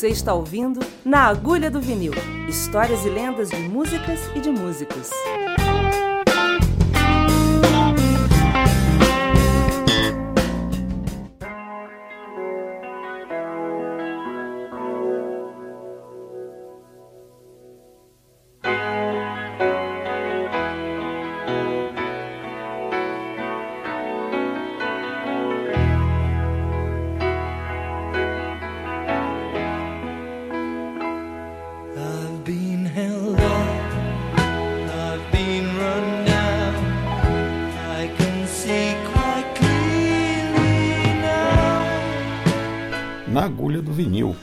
Você está ouvindo Na Agulha do Vinil histórias e lendas de músicas e de músicos. Vinil.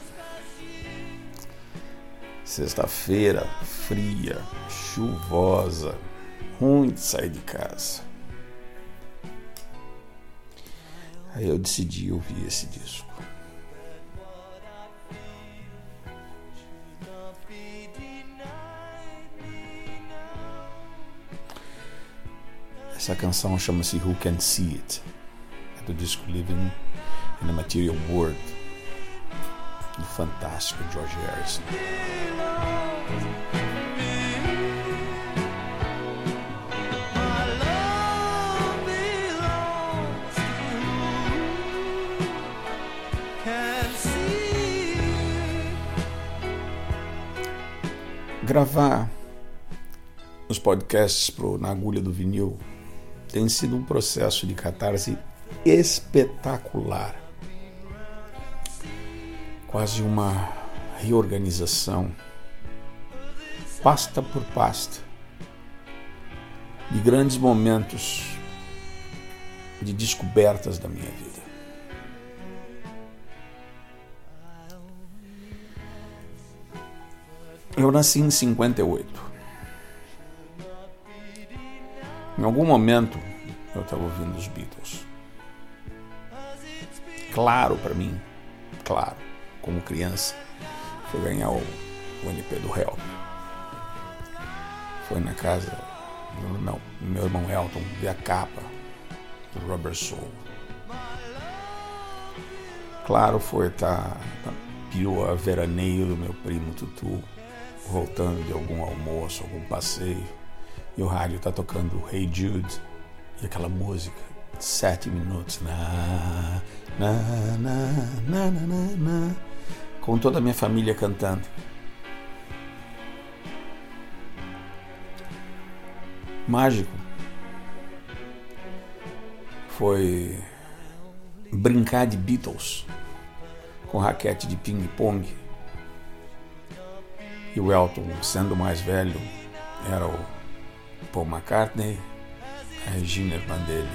Sexta-feira, fria, chuvosa, ruim de sair de casa. Aí eu decidi ouvir esse disco. Essa canção chama-se Who Can See It? É do disco Living in a Material World do fantástico George Harrison. Gravar os podcasts pro Na Agulha do Vinil tem sido um processo de catarse espetacular. Quase uma reorganização, pasta por pasta, de grandes momentos de descobertas da minha vida. Eu nasci em 58. Em algum momento eu estava ouvindo os Beatles. Claro para mim, claro, como criança, foi ganhar o, o LP do Help. Foi na casa do meu, irmão Elton ver a capa do Rubber Soul. Claro, foi estar na perua veraneio do meu primo Tutu, voltando de algum almoço, algum passeio, e o rádio tá tocando Hey Jude e aquela música, sete minutos, na, na, na, na, na, na, na, com toda a minha família cantando. Mágico foi brincar de Beatles com raquete de ping-pong. E o Elton, sendo mais velho, era o Paul McCartney, a Regina, irmã dele,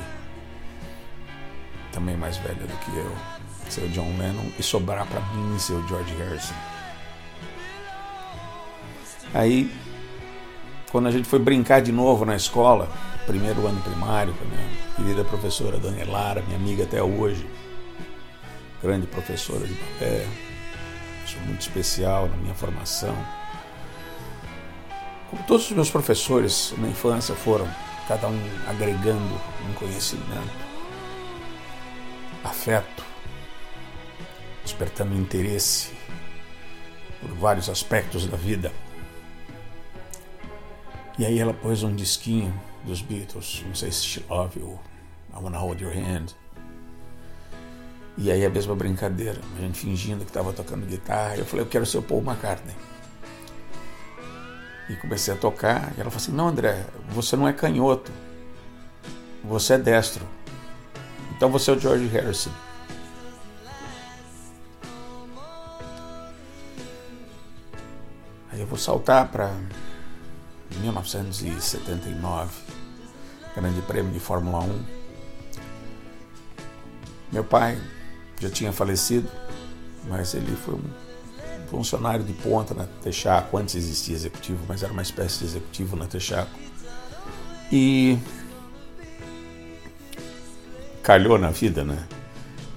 também mais velha do que eu, seu John Lennon, e sobrar para mim seu George Harrison. Aí, quando a gente foi brincar de novo na escola, primeiro ano primário, com a minha querida professora Dona Lara, minha amiga até hoje, grande professora de balé, sou muito especial na minha formação. Como todos os meus professores na infância foram, cada um agregando um conhecimento, afeto, despertando interesse por vários aspectos da vida. E aí ela pôs um disquinho dos Beatles, não sei se She Love You, I Wanna Hold Your Hand. E aí a mesma brincadeira, a gente fingindo que estava tocando guitarra, eu falei, eu quero ser o Paul McCartney. E comecei a tocar, e ela falou assim, não André, você não é canhoto, você é destro. Então você é o George Harrison. Eu vou saltar para 1979, Grande Prêmio de Fórmula 1. Meu pai já tinha falecido, mas ele foi um funcionário de ponta na Texaco, antes existia executivo, mas era uma espécie de executivo na Texaco. E calhou na vida, né?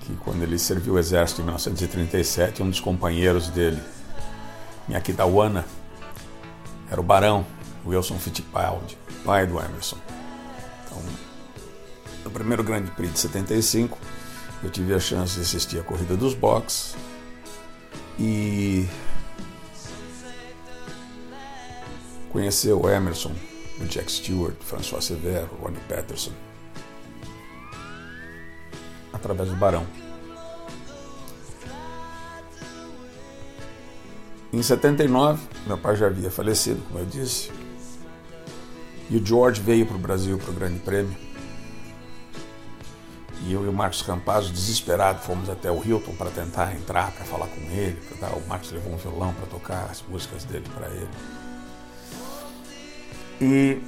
Que quando ele serviu o exército em 1937, um dos companheiros dele, Miyakitawana, era o barão Wilson Fittipaldi, pai do Emerson. Então, no primeiro Grande Prix de 75, eu tive a chance de assistir a corrida dos boxes e conheceu o Emerson, o Jack Stewart, François Severo, Ronnie Peterson, através do Barão. Em 79, meu pai já havia falecido, como eu disse, e o George veio para o Brasil para o Grande Prêmio. E eu e o Marcos Campazzo, desesperados, fomos até o Hilton para tentar entrar, para falar com ele. Dar. O Marcos levou um violão para tocar as músicas dele para ele. E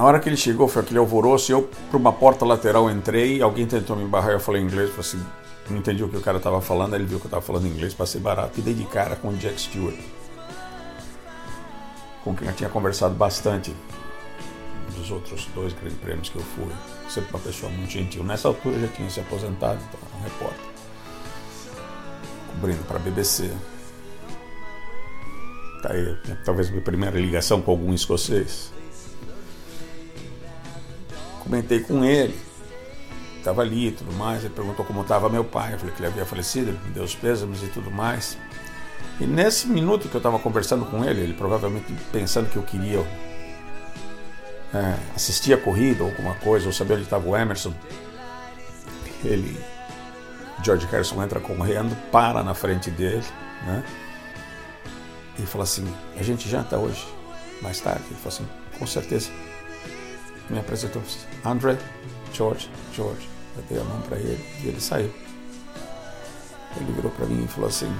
na hora que ele chegou, foi aquele alvoroço, eu para uma porta lateral entrei, alguém tentou me barrar, eu falei inglês, assim, não entendi o que o cara estava falando, ele viu que eu estava falando inglês, passei barato e dei de cara com o Jack Stewart, com quem eu tinha conversado bastante dos outros dois grandes prêmios que eu fui. Sempre uma pessoa muito gentil. Nessa altura eu já tinha se aposentado, então um repórter, cobrindo para a BBC. Tá aí, talvez minha primeira ligação com algum escocês. Comentei com ele, estava ali e tudo mais. Ele perguntou como estava meu pai. Eu falei que ele havia falecido, ele me deu os pêsames e tudo mais. E nesse minuto que eu estava conversando com ele, ele provavelmente pensando que eu queria é, assistir a corrida ou alguma coisa, ou saber onde estava o Emerson, ele, George Harrison entra correndo, para na frente dele, né? E fala assim: A gente janta hoje, mais tarde? Ele falou assim: Com certeza. Me apresentou: André, George, George. Eu dei a mão para ele e ele saiu. Ele virou para mim e falou assim: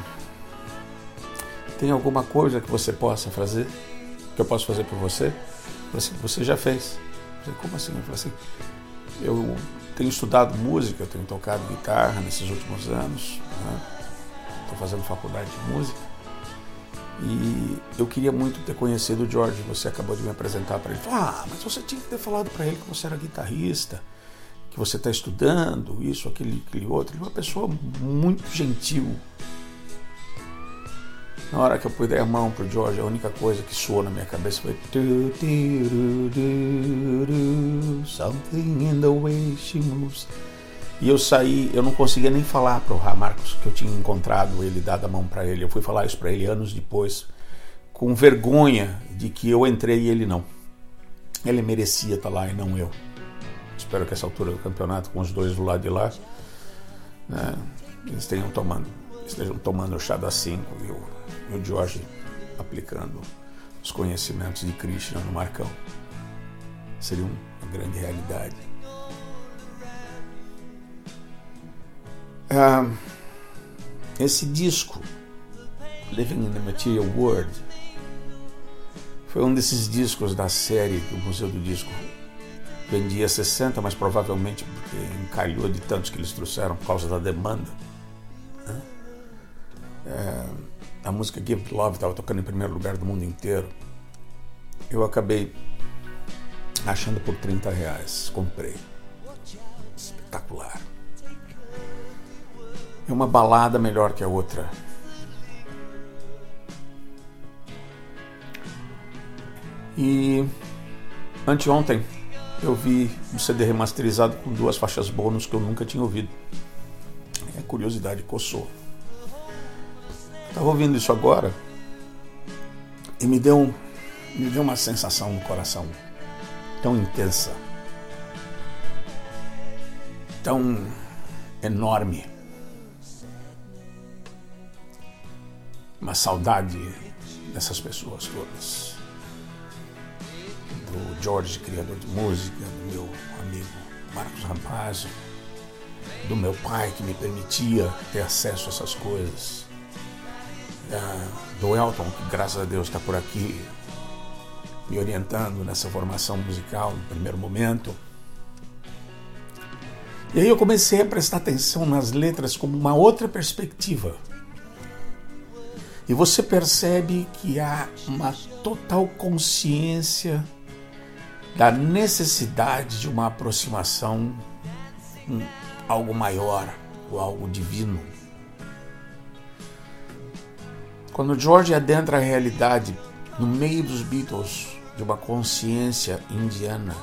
Tem alguma coisa que você possa fazer? Que eu possa fazer por você? Eu falei assim: Você já fez. Eu falei, Como assim? Eu falei assim: Eu tenho estudado música, eu tenho tocado guitarra nesses últimos anos. Estou né? fazendo faculdade de música. E eu queria muito ter conhecido o George, você acabou de me apresentar para ele. Ah, mas você tinha que ter falado para ele que você era guitarrista, que você está estudando, isso, aquele, aquele outro. Ele é uma pessoa muito gentil. Na hora que eu pus a mão pro George, a única coisa que soou na minha cabeça foi Something in the way she moves. E eu saí, eu não conseguia nem falar para o Marcos que eu tinha encontrado ele, dado a mão para ele. Eu fui falar isso para ele anos depois, com vergonha de que eu entrei e ele não. Ele merecia estar lá e não eu. Espero que essa altura do campeonato, com os dois do lado de lá, né, eles estejam tomando, estejam tomando o chá da 5 e o, e o Jorge aplicando os conhecimentos de Krishna no Marcão. Seria uma grande realidade. Uh, esse disco, Living in the Material World, foi um desses discos da série do Museu do Disco. Vendia 60, mas provavelmente porque encalhou de tantos que eles trouxeram por causa da demanda. Né? É, a música Give Love estava tocando em primeiro lugar do mundo inteiro. Eu acabei achando por 30 reais. Comprei. Espetacular é uma balada melhor que a outra. E anteontem eu vi um CD remasterizado com duas faixas bônus que eu nunca tinha ouvido. É curiosidade coçou. Estava ouvindo isso agora e me deu, me deu uma sensação no coração tão intensa, tão enorme. Uma saudade dessas pessoas todas. Do George, criador de música, do meu amigo Marcos Rampazzo, do meu pai que me permitia ter acesso a essas coisas, do Elton, que graças a Deus está por aqui me orientando nessa formação musical no primeiro momento. E aí eu comecei a prestar atenção nas letras como uma outra perspectiva e você percebe que há uma total consciência da necessidade de uma aproximação com algo maior, ou algo divino. Quando George adentra a realidade no meio dos Beatles de uma consciência indiana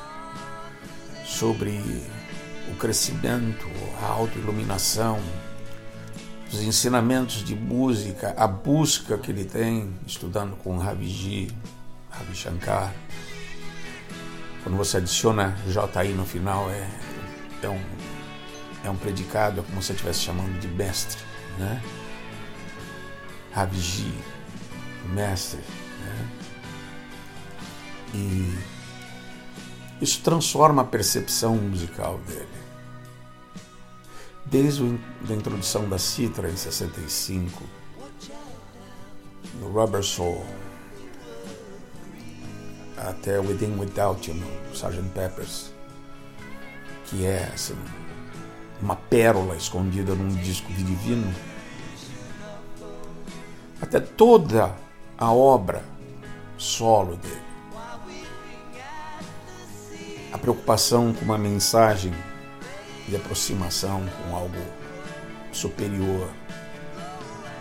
sobre o crescimento, a autoiluminação, os ensinamentos de música, a busca que ele tem estudando com Raviji, Ravi Shankar. Quando você adiciona JI no final, é, é, um, é um predicado, é como se estivesse chamando de mestre, né? Raviji, mestre, né? E isso transforma a percepção musical dele. Desde a introdução da citra em 65, no Rubber Soul, até Within Without You, no Sgt. Peppers, que é assim, uma pérola escondida num disco divino, até toda a obra solo dele a preocupação com uma mensagem de aproximação com algo superior,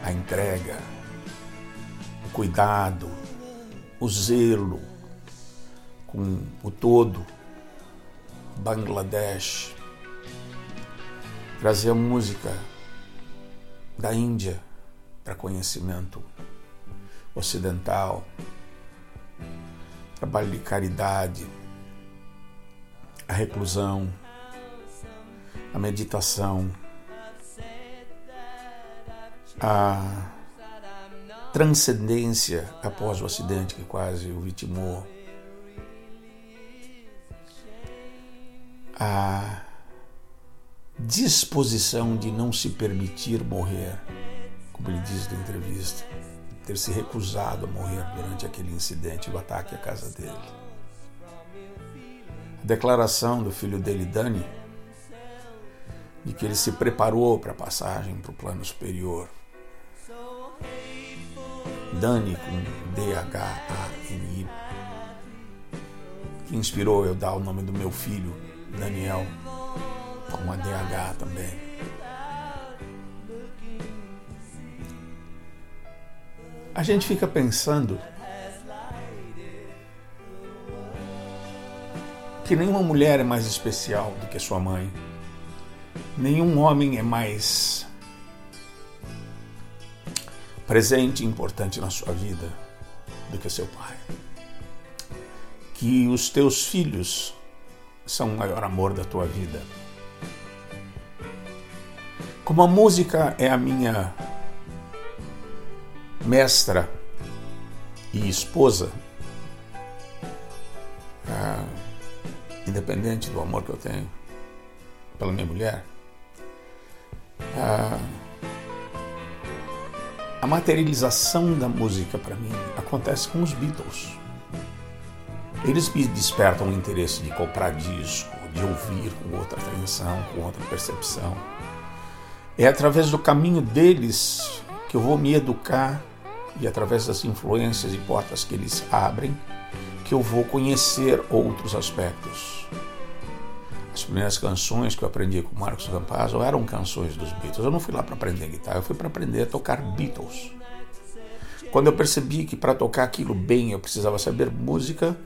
a entrega, o cuidado, o zelo com o todo, Bangladesh, trazer a música da Índia para conhecimento ocidental, trabalho de caridade, a reclusão, a meditação, a transcendência após o acidente que quase o vitimou, a disposição de não se permitir morrer, como ele diz na entrevista, ter se recusado a morrer durante aquele incidente, o ataque à casa dele. Declaração do filho dele, Dani, de que ele se preparou para a passagem para o plano superior. Dani com D-H-A-N-I, que inspirou eu dar o nome do meu filho, Daniel, com a D-H também. A gente fica pensando que nenhuma mulher é mais especial do que sua mãe. Nenhum homem é mais presente e importante na sua vida do que seu pai. Que os teus filhos são o maior amor da tua vida. Como a música é a minha mestra e esposa, ah, independente do amor que eu tenho pela minha mulher, a, a materialização da música para mim acontece com os Beatles. Eles me despertam o interesse de comprar disco, de ouvir com outra atenção, com outra percepção. É através do caminho deles que eu vou me educar e através das influências e portas que eles abrem que eu vou conhecer outros aspectos. As primeiras canções que eu aprendi com Marcos Rampazzo eram canções dos Beatles. Eu não fui lá para aprender guitarra, eu fui para aprender a tocar Beatles. Quando eu percebi que para tocar aquilo bem eu precisava saber música,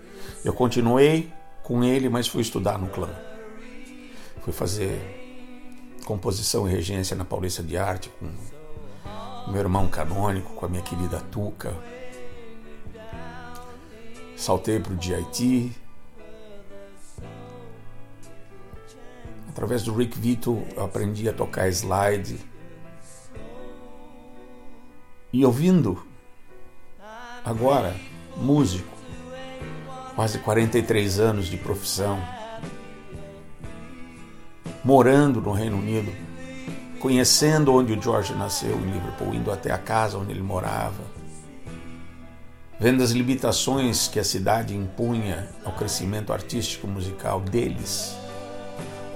eu continuei com ele, mas fui estudar no clã. Fui fazer composição e regência na Paulista de Arte com meu irmão canônico, com a minha querida Tuca, saltei para o DIT. Através do Rick Vito eu aprendi a tocar slide. E ouvindo, agora, músico, quase 43 anos de profissão, morando no Reino Unido, conhecendo onde o George nasceu em Liverpool, indo até a casa onde ele morava vendo as limitações que a cidade impunha ao crescimento artístico musical deles,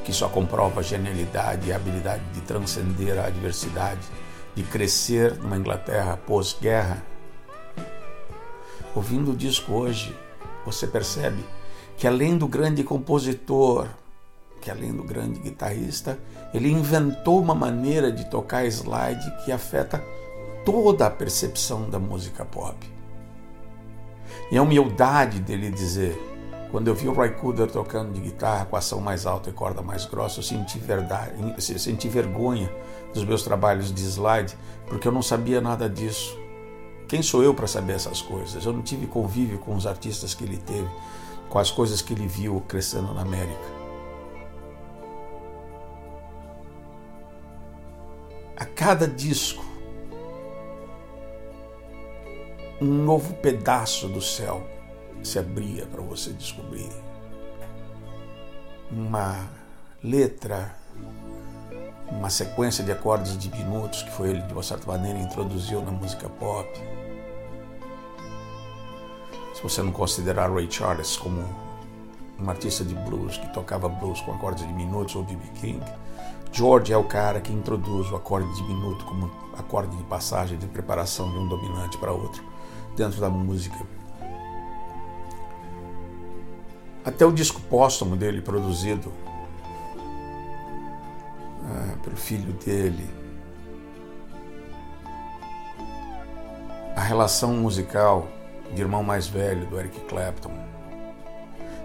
que só comprova a genialidade e a habilidade de transcender a adversidade, de crescer numa Inglaterra pós-guerra. Ouvindo o disco hoje, você percebe que além do grande compositor, que além do grande guitarrista, ele inventou uma maneira de tocar slide que afeta toda a percepção da música pop. E a humildade dele dizer, Quando eu vi o Roy Cooder tocando de guitarra com ação mais alta e corda mais grossa, eu senti, verdade, eu senti vergonha dos meus trabalhos de slide, porque eu não sabia nada disso. Quem sou eu para saber essas coisas? Eu não tive convívio com os artistas que ele teve, com as coisas que ele viu crescendo na América. A cada disco, um novo pedaço do céu se abria para você descobrir. Uma letra, uma sequência de acordes diminutos que foi ele, de uma certa maneira, introduziu na música pop. Se você não considerar Ray Charles como um artista de blues que tocava blues com acordes diminutos ou B.B. King, George é o cara que introduz o acorde diminuto como acorde de passagem, de preparação de um dominante para outro dentro da música. Até o disco póstumo dele, produzido ah, pelo filho dele, a relação musical de irmão mais velho do Eric Clapton,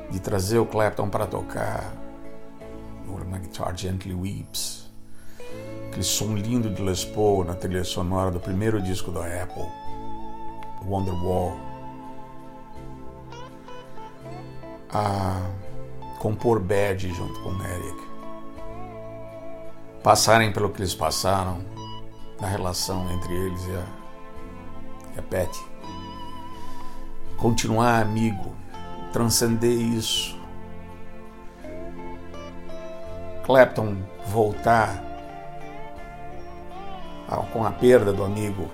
de trazer o Clapton para tocar My Guitar Gently Weeps, aquele som lindo de Les Paul na trilha sonora do primeiro disco da Apple, Wonderwall. A compor Bad junto com Eric. Passarem pelo que eles passaram na relação entre eles e a, e a Patty. Continuar amigo, transcender isso. Clapton voltar com a perda do amigo.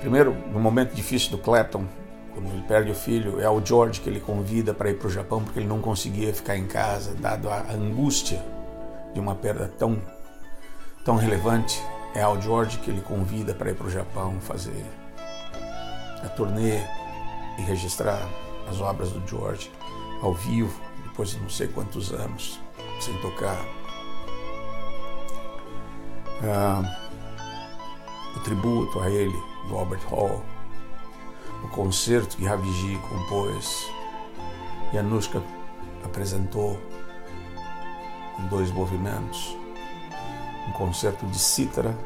Primeiro, no momento difícil do Clapton, quando ele perde o filho, é o George que ele convida para ir para o Japão porque ele não conseguia ficar em casa, dado a angústia de uma perda tão, tão relevante. É ao George que ele convida para ir para o Japão fazer a turnê e registrar as obras do George ao vivo, depois de não sei quantos anos sem tocar. Ah, o tributo a ele, do Albert Hall o concerto que Raviji compôs e Anushka apresentou em dois movimentos, um concerto de cítara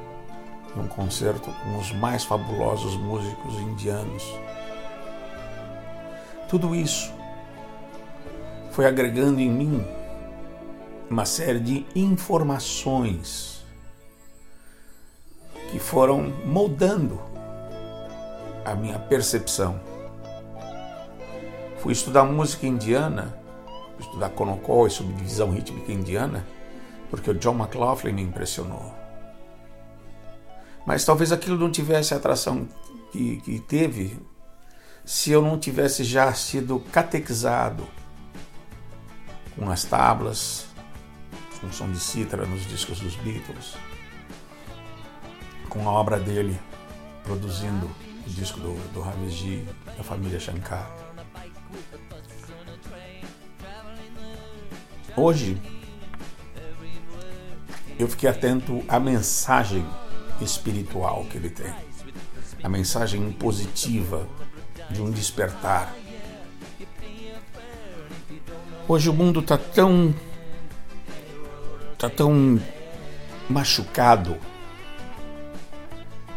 e um concerto com os mais fabulosos músicos indianos. Tudo isso foi agregando em mim uma série de informações que foram moldando a minha percepção. Fui estudar música indiana, estudar Konokó e subdivisão rítmica indiana, porque o John McLaughlin me impressionou. Mas talvez aquilo não tivesse a atração que, que teve se eu não tivesse já sido catequizado com as tablas, com som de cítara nos discos dos Beatles, com a obra dele produzindo o disco do, do Ramiji, da família Shankar. Hoje, eu fiquei atento à mensagem espiritual que ele tem, a mensagem positiva de um despertar. Hoje o mundo está tão, tá tão machucado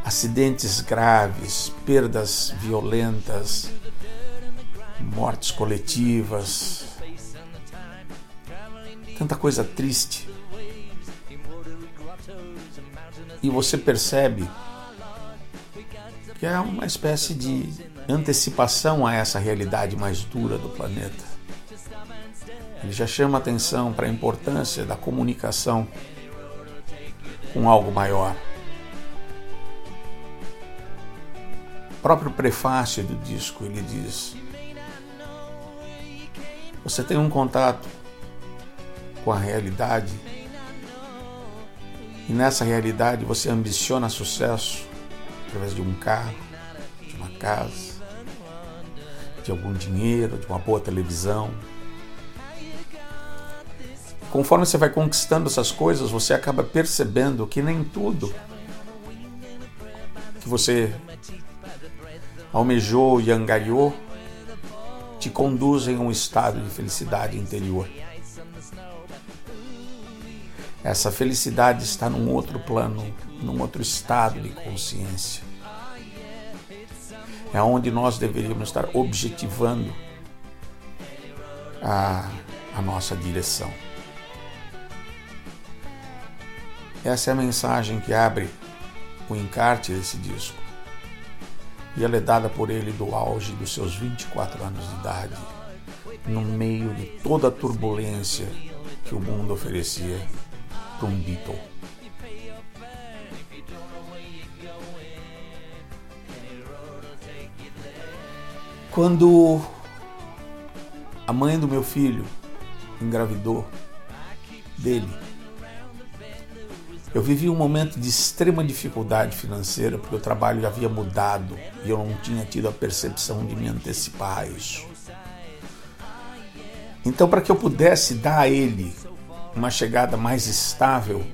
acidentes graves, perdas violentas, mortes coletivas, tanta coisa triste. E você percebe que é uma espécie de antecipação a essa realidade mais dura do planeta. Ele já chama atenção para a importância da comunicação com algo maior. Próprio prefácio do disco ele diz: Você tem um contato com a realidade e nessa realidade você ambiciona sucesso através de um carro, de uma casa, de algum dinheiro, de uma boa televisão. Conforme você vai conquistando essas coisas, você acaba percebendo que nem tudo que você almejou e angariou te conduzem a um estado de felicidade interior. Essa felicidade está num outro plano, num outro estado de consciência. É onde nós deveríamos estar objetivando a, a nossa direção. Essa é a mensagem que abre o encarte desse disco. E ela é dada por ele do auge dos seus 24 anos de idade, no meio de toda a turbulência que o mundo oferecia para um Beatle. Quando a mãe do meu filho engravidou dele, eu vivi um momento de extrema dificuldade financeira porque o trabalho havia mudado e eu não tinha tido a percepção de me antecipar a isso. Então, para que eu pudesse dar a ele uma chegada mais estável,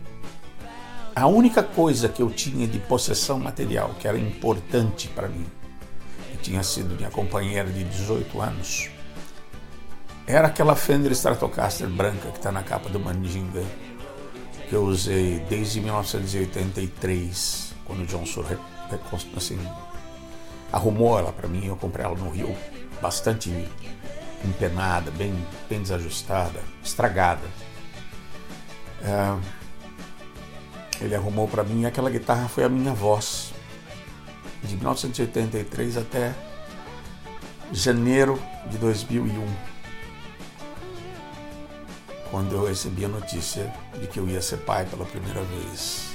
a única coisa que eu tinha de possessão material que era importante para mim, que tinha sido minha companheira de 18 anos, era aquela Fender Stratocaster branca que está na capa do Mandinga que eu usei desde 1983, quando o John Sur assim, arrumou ela para mim. Eu comprei ela no Rio, bastante empenada, bem, bem desajustada, estragada. É, ele arrumou para mim e aquela guitarra foi a minha voz, de 1983 até janeiro de 2001 quando eu recebi a notícia de que eu ia ser pai pela primeira vez.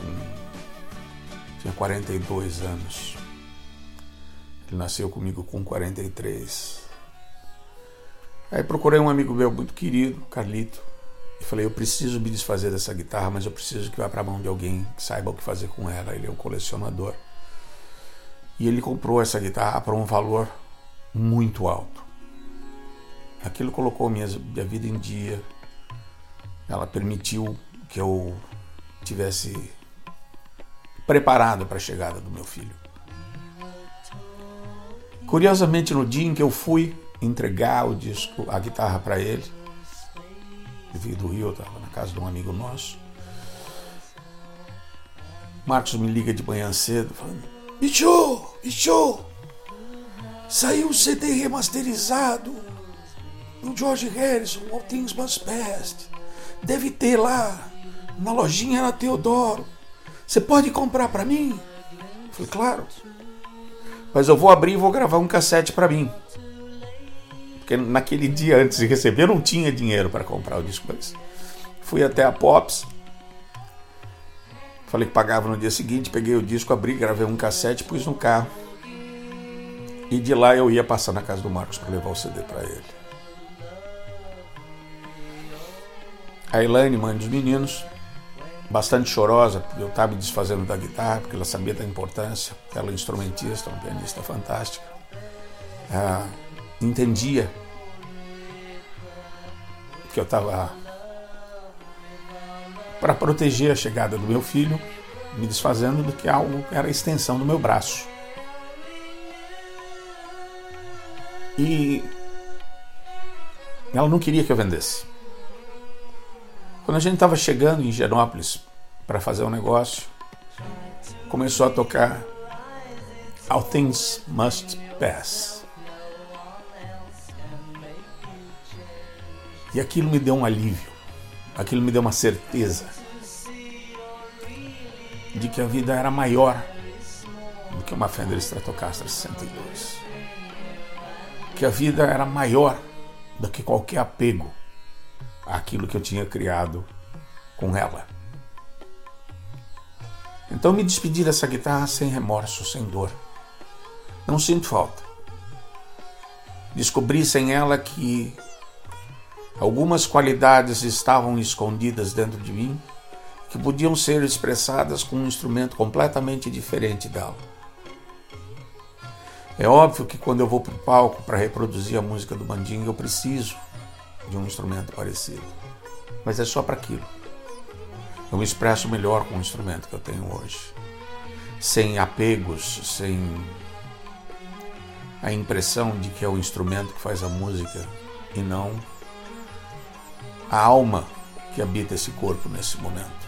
Hum, tinha 42 anos. Ele nasceu comigo com 43. Aí procurei um amigo meu muito querido, Carlito, e falei: Eu preciso me desfazer dessa guitarra, mas eu preciso que vá para a mão de alguém que saiba o que fazer com ela. Ele é um colecionador. E ele comprou essa guitarra por um valor muito alto. Aquilo colocou minha, minha vida em dia. Ela permitiu que eu tivesse preparado para a chegada do meu filho. Curiosamente, no dia em que eu fui entregar o disco, a guitarra para ele, ele veio do Rio, estava na casa de um amigo nosso. Marcos me liga de manhã cedo, falando: Bicho, bicho, saiu o CD remasterizado o George Harrison, All Things Must Pass. Deve ter lá, na lojinha na Teodoro. Você pode comprar para mim? Eu falei, claro. Mas eu vou abrir e vou gravar um cassete para mim. Porque naquele dia antes de receber eu não tinha dinheiro para comprar o disco. Mas fui até a Pops. Falei que pagava no dia seguinte, peguei o disco, abri, gravei um cassete, pus no carro. E de lá eu ia passar na casa do Marcos para levar o CD para ele. A Elaine, mãe dos meninos, bastante chorosa, porque eu estava me desfazendo da guitarra, porque ela sabia da importância. Ela é instrumentista, uma pianista fantástica. Ah, entendia que eu estava para proteger a chegada do meu filho, me desfazendo do que algo que era a extensão do meu braço. E ela não queria que eu vendesse. Quando a gente estava chegando em Genópolis para fazer um negócio, começou a tocar All Things Must Pass. E aquilo me deu um alívio, aquilo me deu uma certeza de que a vida era maior do que uma Fender Stratocaster 62. Que a vida era maior do que qualquer apego aquilo que eu tinha criado com ela. Então me despedi dessa guitarra sem remorso, sem dor. Não sinto falta. Descobri sem ela que algumas qualidades estavam escondidas dentro de mim que podiam ser expressadas com um instrumento completamente diferente dela. É óbvio que quando eu vou para o palco para reproduzir a música do Mandinga, eu preciso de um instrumento parecido. Mas é só para aquilo. Eu me expresso melhor com o instrumento que eu tenho hoje. Sem apegos, sem a impressão de que é o instrumento que faz a música e não a alma que habita esse corpo nesse momento.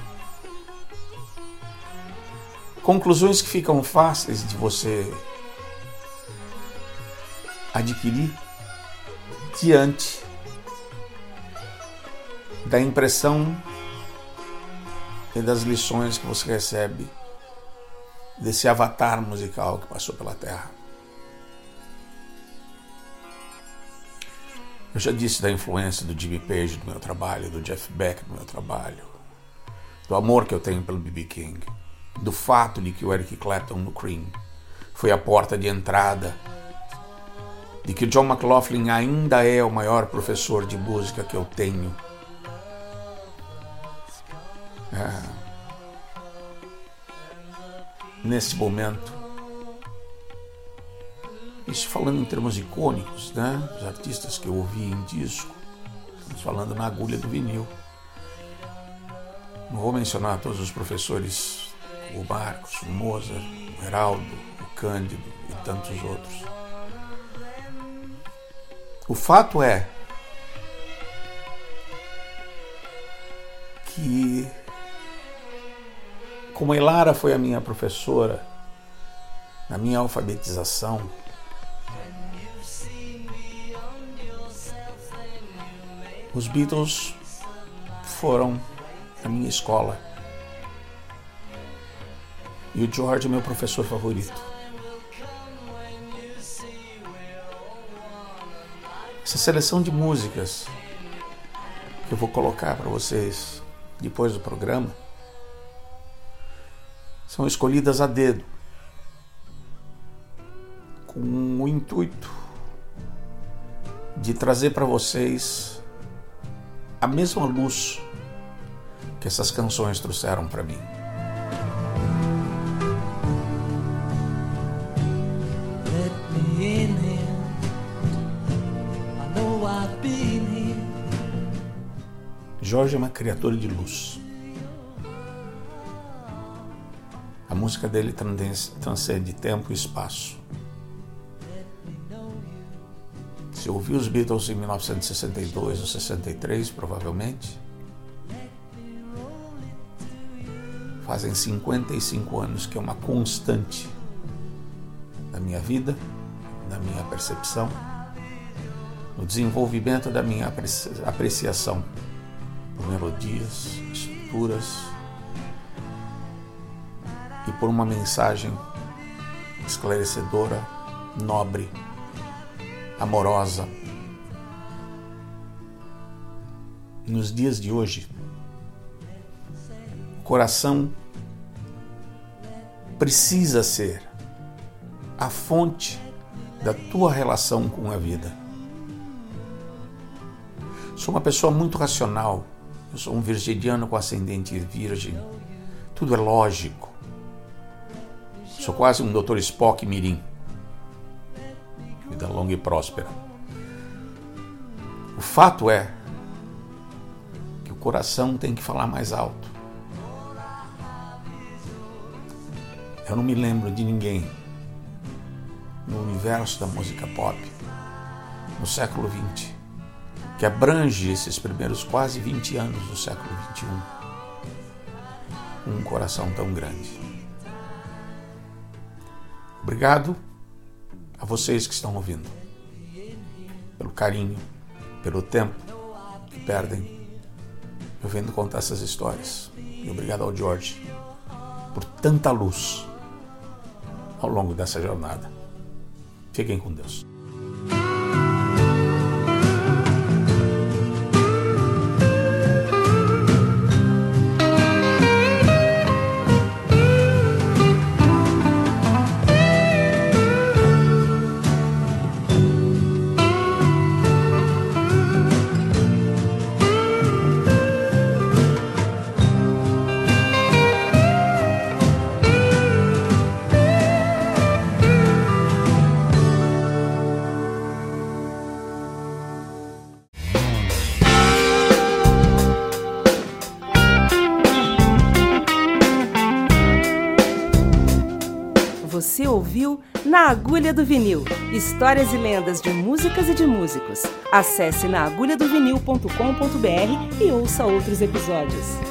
Conclusões que ficam fáceis de você adquirir diante da impressão e das lições que você recebe desse avatar musical que passou pela Terra. Eu já disse da influência do Jimmy Page no meu trabalho, do Jeff Beck no meu trabalho, do amor que eu tenho pelo B.B. King, do fato de que o Eric Clapton no Cream foi a porta de entrada, de que o John McLaughlin ainda é o maior professor de música que eu tenho. É. Nesse momento, isso falando em termos icônicos, né? Os artistas que eu ouvi em disco. Estamos falando na agulha do vinil. Não vou mencionar todos os professores, o Marcos, o Mozart, o Heraldo, o Cândido e tantos outros. O fato é que, como a Elara foi a minha professora na minha alfabetização, Os Beatles foram a minha escola. E o George é meu professor favorito. Essa seleção de músicas que eu vou colocar para vocês depois do programa são escolhidas a dedo com o intuito de trazer para vocês a mesma luz que essas canções trouxeram para mim. Jorge é uma criatura de luz. Música dele trans- transcende tempo e espaço. Se ouviu os Beatles em 1962 ou 63, provavelmente, fazem 55 anos que é uma constante na minha vida, na minha percepção, no desenvolvimento da minha apreci- apreciação por melodias, estruturas por uma mensagem esclarecedora, nobre, amorosa. Nos dias de hoje, o coração precisa ser a fonte da tua relação com a vida. Sou uma pessoa muito racional. Eu sou um virginiano com ascendente virgem. Tudo é lógico. Sou quase um Dr. Spock mirim. Vida longa e próspera. O fato é que o coração tem que falar mais alto. Eu não me lembro de ninguém no universo da música pop no século XX que abrange esses primeiros quase 20 anos do século XXI um coração tão grande. Obrigado a vocês que estão ouvindo, pelo carinho, pelo tempo que perdem ouvindo contar essas histórias. E obrigado ao George por tanta luz ao longo dessa jornada. Fiquem com Deus. Na Agulha do Vinil Histórias e lendas de músicas e de músicos. Acesse naagulhadovinil.com.br e ouça outros episódios.